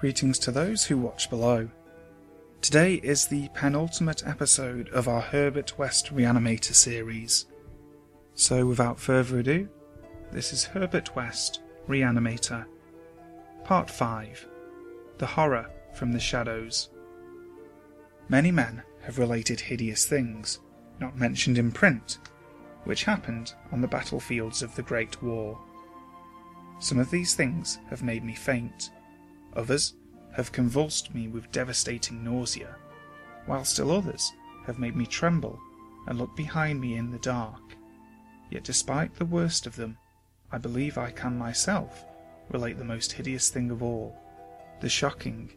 Greetings to those who watch below. Today is the penultimate episode of our Herbert West Reanimator series. So, without further ado, this is Herbert West Reanimator, Part 5 The Horror from the Shadows. Many men have related hideous things, not mentioned in print, which happened on the battlefields of the Great War. Some of these things have made me faint Others have convulsed me with devastating nausea, while still others have made me tremble and look behind me in the dark. Yet despite the worst of them, I believe I can myself relate the most hideous thing of all, the shocking,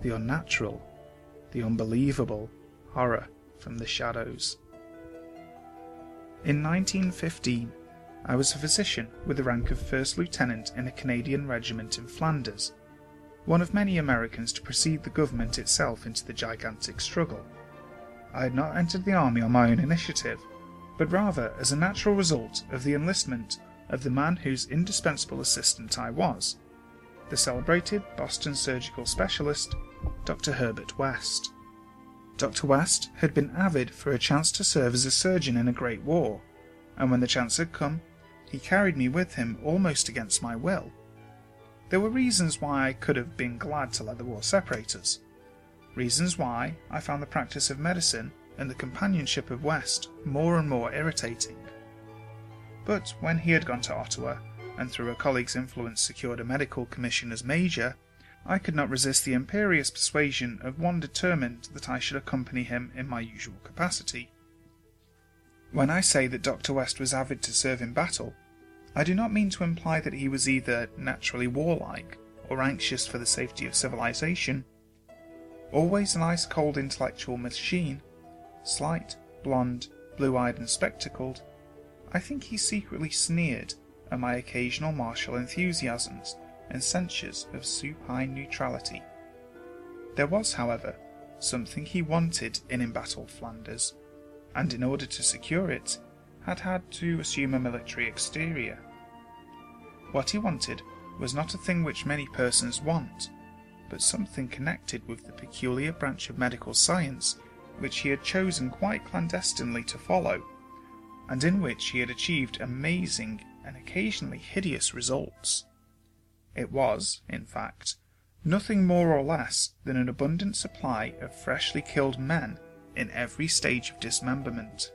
the unnatural, the unbelievable horror from the shadows. In 1915, I was a physician with the rank of first lieutenant in a Canadian regiment in Flanders one of many Americans to precede the government itself into the gigantic struggle. I had not entered the army on my own initiative, but rather as a natural result of the enlistment of the man whose indispensable assistant I was, the celebrated Boston surgical specialist, Dr. Herbert West. Dr. West had been avid for a chance to serve as a surgeon in a great war, and when the chance had come, he carried me with him almost against my will. There were reasons why I could have been glad to let the war separate us. Reasons why I found the practice of medicine and the companionship of West more and more irritating. But when he had gone to Ottawa, and through a colleague's influence secured a medical commission as major, I could not resist the imperious persuasion of one determined that I should accompany him in my usual capacity. When I say that Dr. West was avid to serve in battle, I do not mean to imply that he was either naturally warlike or anxious for the safety of civilization. Always an ice cold intellectual machine, slight, blonde, blue eyed, and spectacled, I think he secretly sneered at my occasional martial enthusiasms and censures of supine neutrality. There was, however, something he wanted in embattled Flanders, and in order to secure it, had had to assume a military exterior. What he wanted was not a thing which many persons want, but something connected with the peculiar branch of medical science which he had chosen quite clandestinely to follow, and in which he had achieved amazing and occasionally hideous results. It was, in fact, nothing more or less than an abundant supply of freshly killed men in every stage of dismemberment.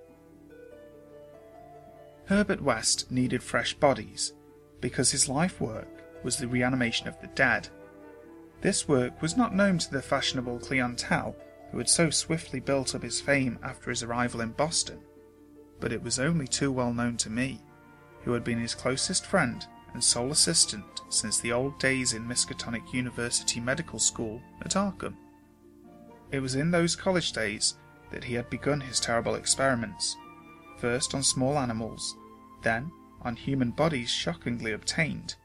Herbert West needed fresh bodies, because his life work was the reanimation of the dead. This work was not known to the fashionable clientele who had so swiftly built up his fame after his arrival in Boston, but it was only too well known to me, who had been his closest friend and sole assistant since the old days in Miskatonic University Medical School at Arkham. It was in those college days that he had begun his terrible experiments, first on small animals, then on human bodies shockingly obtained.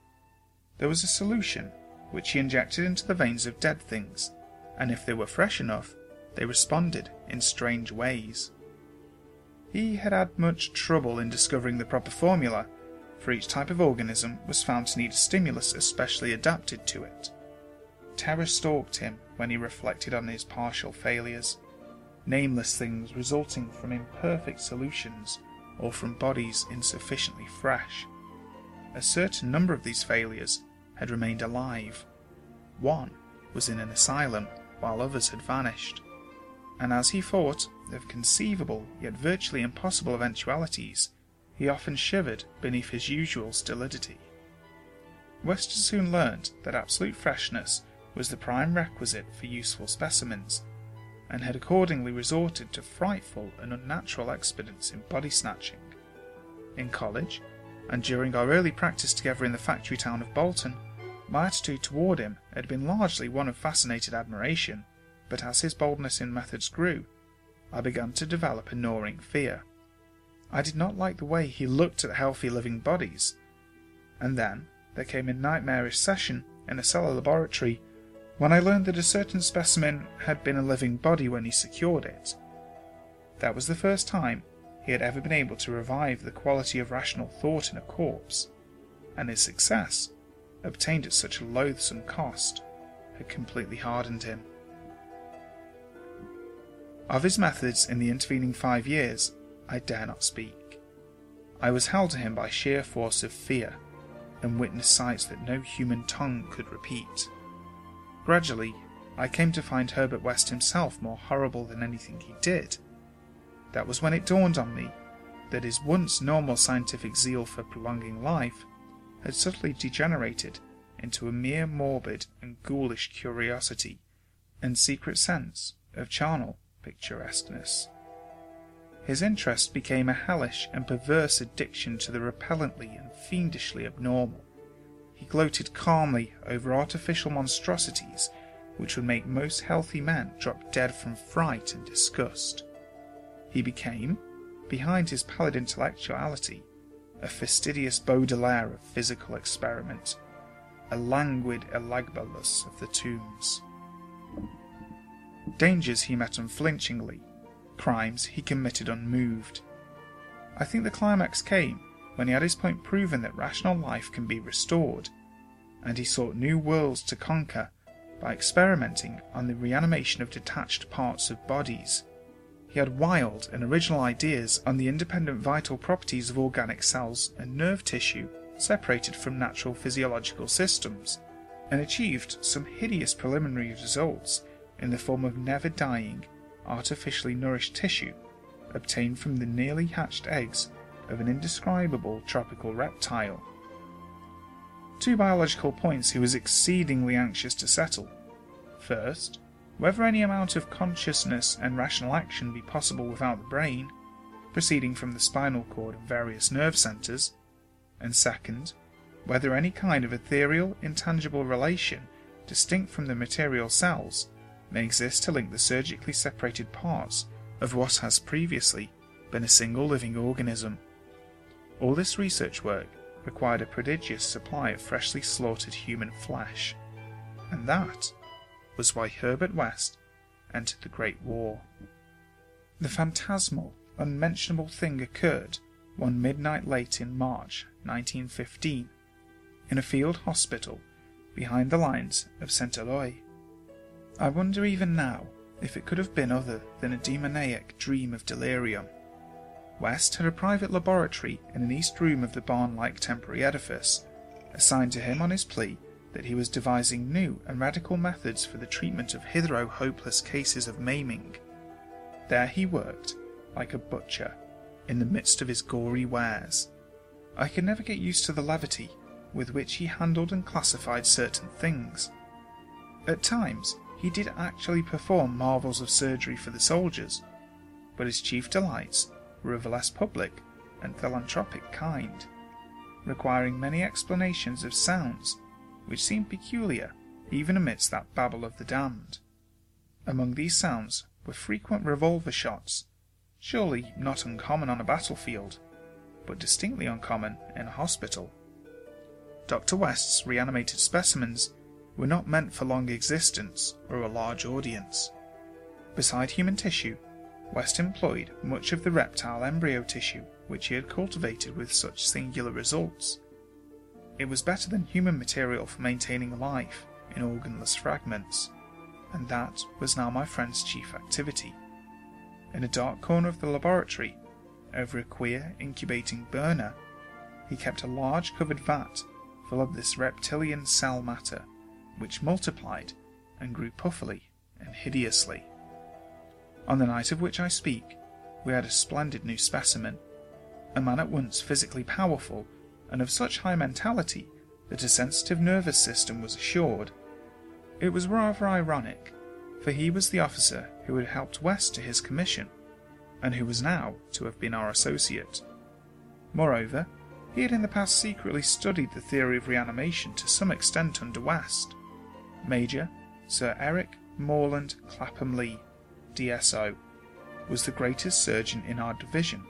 There was a solution which he injected into the veins of dead things, and if they were fresh enough, they responded in strange ways. He had had much trouble in discovering the proper formula, for each type of organism was found to need a stimulus especially adapted to it. Terror stalked him when he reflected on his partial failures, nameless things resulting from imperfect solutions or from bodies insufficiently fresh. A certain number of these failures had remained alive. One was in an asylum, while others had vanished. And as he thought of conceivable yet virtually impossible eventualities, he often shivered beneath his usual stolidity. Weston soon learnt that absolute freshness was the prime requisite for useful specimens, and had accordingly resorted to frightful and unnatural expedients in body snatching. In college, and during our early practice together in the factory town of Bolton, my attitude toward him had been largely one of fascinated admiration, but as his boldness in methods grew, I began to develop a gnawing fear. I did not like the way he looked at healthy living bodies. And then there came a nightmarish session in a cellar laboratory when I learned that a certain specimen had been a living body when he secured it. That was the first time he had ever been able to revive the quality of rational thought in a corpse, and his success, obtained at such a loathsome cost, had completely hardened him. Of his methods in the intervening five years, I dare not speak. I was held to him by sheer force of fear, and witnessed sights that no human tongue could repeat. Gradually, I came to find Herbert West himself more horrible than anything he did. That was when it dawned on me that his once normal scientific zeal for prolonging life had subtly degenerated into a mere morbid and ghoulish curiosity and secret sense of charnel picturesqueness. His interest became a hellish and perverse addiction to the repellently and fiendishly abnormal. He gloated calmly over artificial monstrosities which would make most healthy men drop dead from fright and disgust. He became, behind his pallid intellectuality, a fastidious Baudelaire of physical experiment, a languid Elagabalus of the tombs. Dangers he met unflinchingly, crimes he committed unmoved. I think the climax came when he had his point proven that rational life can be restored, and he sought new worlds to conquer by experimenting on the reanimation of detached parts of bodies. He had wild and original ideas on the independent vital properties of organic cells and nerve tissue separated from natural physiological systems, and achieved some hideous preliminary results in the form of never dying, artificially nourished tissue obtained from the nearly hatched eggs of an indescribable tropical reptile. Two biological points he was exceedingly anxious to settle. First, whether any amount of consciousness and rational action be possible without the brain, proceeding from the spinal cord and various nerve centres, and second, whether any kind of ethereal, intangible relation, distinct from the material cells, may exist to link the surgically separated parts of what has previously been a single living organism. All this research work required a prodigious supply of freshly slaughtered human flesh, and that was why Herbert West entered the Great War. The phantasmal, unmentionable thing occurred one midnight late in March 1915 in a field hospital behind the lines of St. Eloi. I wonder even now if it could have been other than a demoniac dream of delirium. West had a private laboratory in an east room of the barn like temporary edifice, assigned to him on his plea that he was devising new and radical methods for the treatment of hitherto hopeless cases of maiming. There he worked, like a butcher, in the midst of his gory wares. I could never get used to the levity with which he handled and classified certain things. At times, he did actually perform marvels of surgery for the soldiers, but his chief delights of a less public and philanthropic kind, requiring many explanations of sounds which seemed peculiar even amidst that babel of the damned. Among these sounds were frequent revolver shots, surely not uncommon on a battlefield, but distinctly uncommon in a hospital. Dr. West's reanimated specimens were not meant for long existence or a large audience. Beside human tissue, West employed much of the reptile embryo tissue which he had cultivated with such singular results. It was better than human material for maintaining life in organless fragments, and that was now my friend's chief activity. In a dark corner of the laboratory, over a queer incubating burner, he kept a large covered vat full of this reptilian cell matter which multiplied and grew puffily and hideously. On the night of which I speak, we had a splendid new specimen, a man at once physically powerful and of such high mentality that a sensitive nervous system was assured. It was rather ironic, for he was the officer who had helped West to his commission, and who was now to have been our associate. Moreover, he had in the past secretly studied the theory of reanimation to some extent under West. Major Sir Eric Morland Clapham Lee, DSO, was the greatest surgeon in our division,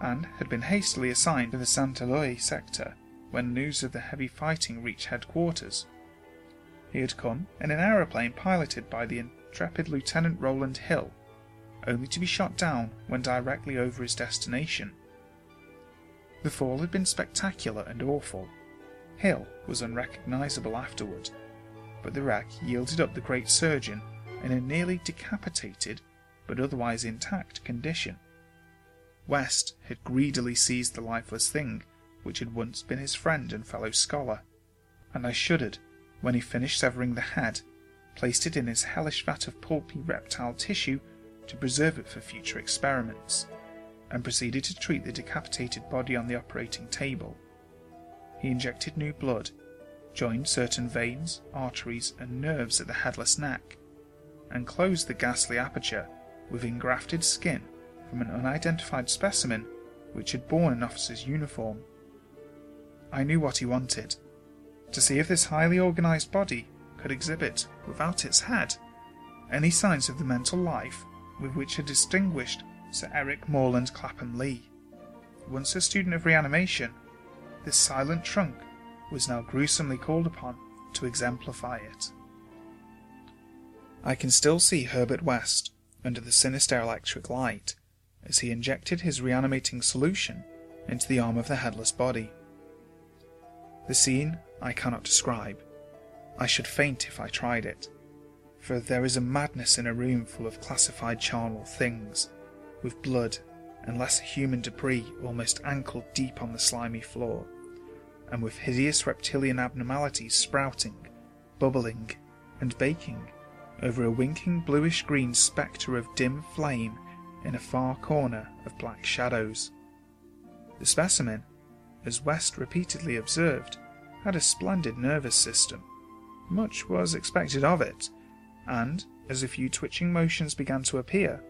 and had been hastily assigned to the St. Eloi sector when news of the heavy fighting reached headquarters. He had come in an aeroplane piloted by the intrepid Lieutenant Ronald Hill, only to be shot down when directly over his destination. The fall had been spectacular and awful. Hill was unrecognizable afterward, but the wreck yielded up the great surgeon in a nearly decapitated but otherwise intact condition. West had greedily seized the lifeless thing which had once been his friend and fellow scholar, and I shuddered when he finished severing the head, placed it in his hellish vat of pulpy reptile tissue to preserve it for future experiments, and proceeded to treat the decapitated body on the operating table. He injected new blood, joined certain veins, arteries, and nerves at the headless neck, and closed the ghastly aperture with engrafted skin from an unidentified specimen which had borne an officer's uniform. I knew what he wanted to see if this highly organized body could exhibit, without its head, any signs of the mental life with which had distinguished Sir Eric Morland Clapham Lee. Once a student of reanimation, this silent trunk was now gruesomely called upon to exemplify it. I can still see Herbert West under the sinister electric light as he injected his reanimating solution into the arm of the headless body. The scene I cannot describe. I should faint if I tried it, for there is a madness in a room full of classified charnel things, with blood and lesser human debris almost ankle deep on the slimy floor, and with hideous reptilian abnormalities sprouting, bubbling, and baking over a winking bluish green spectre of dim flame in a far corner of black shadows. The specimen, as West repeatedly observed, had a splendid nervous system. Much was expected of it, and, as a few twitching motions began to appear,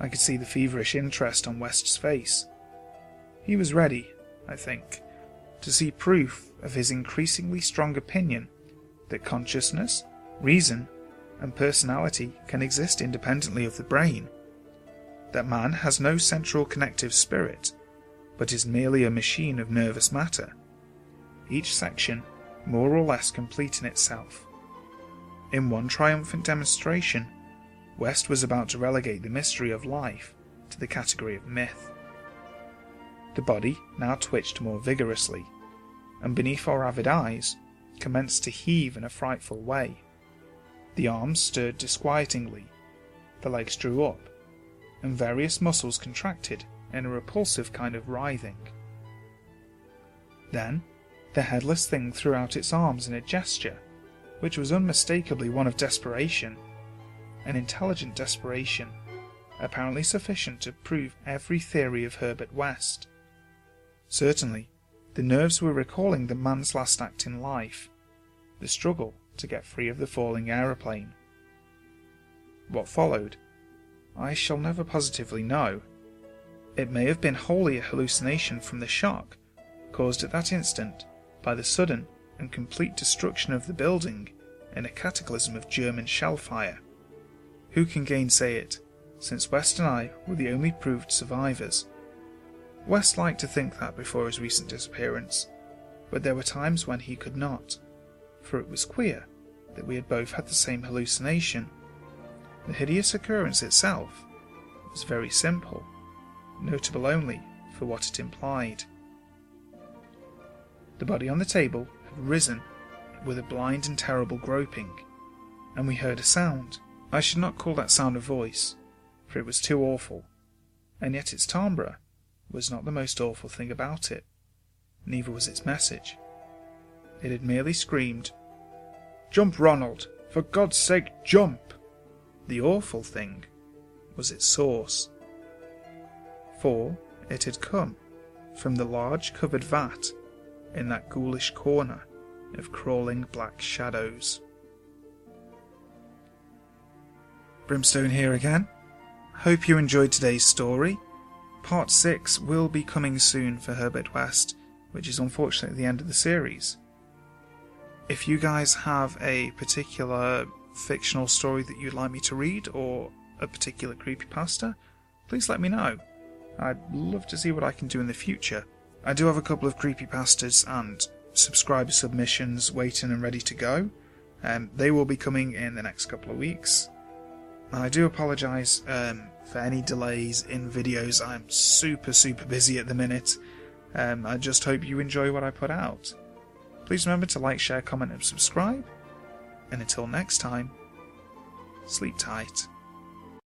I could see the feverish interest on West's face. He was ready, I think, to see proof of his increasingly strong opinion that consciousness, reason, and personality can exist independently of the brain, that man has no central connective spirit, but is merely a machine of nervous matter, each section more or less complete in itself. In one triumphant demonstration, West was about to relegate the mystery of life to the category of myth. The body now twitched more vigorously, and beneath our avid eyes commenced to heave in a frightful way. The arms stirred disquietingly, the legs drew up, and various muscles contracted in a repulsive kind of writhing. Then the headless thing threw out its arms in a gesture which was unmistakably one of desperation, an intelligent desperation, apparently sufficient to prove every theory of Herbert West. Certainly, the nerves were recalling the man's last act in life, the struggle to get free of the falling aeroplane. What followed, I shall never positively know. It may have been wholly a hallucination from the shock caused at that instant by the sudden and complete destruction of the building in a cataclysm of German shell fire. Who can gainsay it, since West and I were the only proved survivors? West liked to think that before his recent disappearance, but there were times when he could not, for it was queer that we had both had the same hallucination. The hideous occurrence itself was very simple, notable only for what it implied. The body on the table had risen with a blind and terrible groping, and we heard a sound. I should not call that sound a voice, for it was too awful, and yet its timbre was not the most awful thing about it, neither was its message. It had merely screamed, Jump, Ronald! For God's sake, jump! The awful thing was its source. For it had come from the large covered vat in that ghoulish corner of crawling black shadows. Brimstone here again. Hope you enjoyed today's story. Part 6 will be coming soon for Herbert West, which is unfortunately the end of the series. If you guys have a particular fictional story that you'd like me to read or a particular creepypasta, please let me know. I'd love to see what I can do in the future. I do have a couple of creepypastas and subscriber submissions waiting and ready to go. Um, they will be coming in the next couple of weeks. I do apologise um, for any delays in videos. I'm super, super busy at the minute. Um, I just hope you enjoy what I put out. Please remember to like, share, comment, and subscribe. And until next time, sleep tight.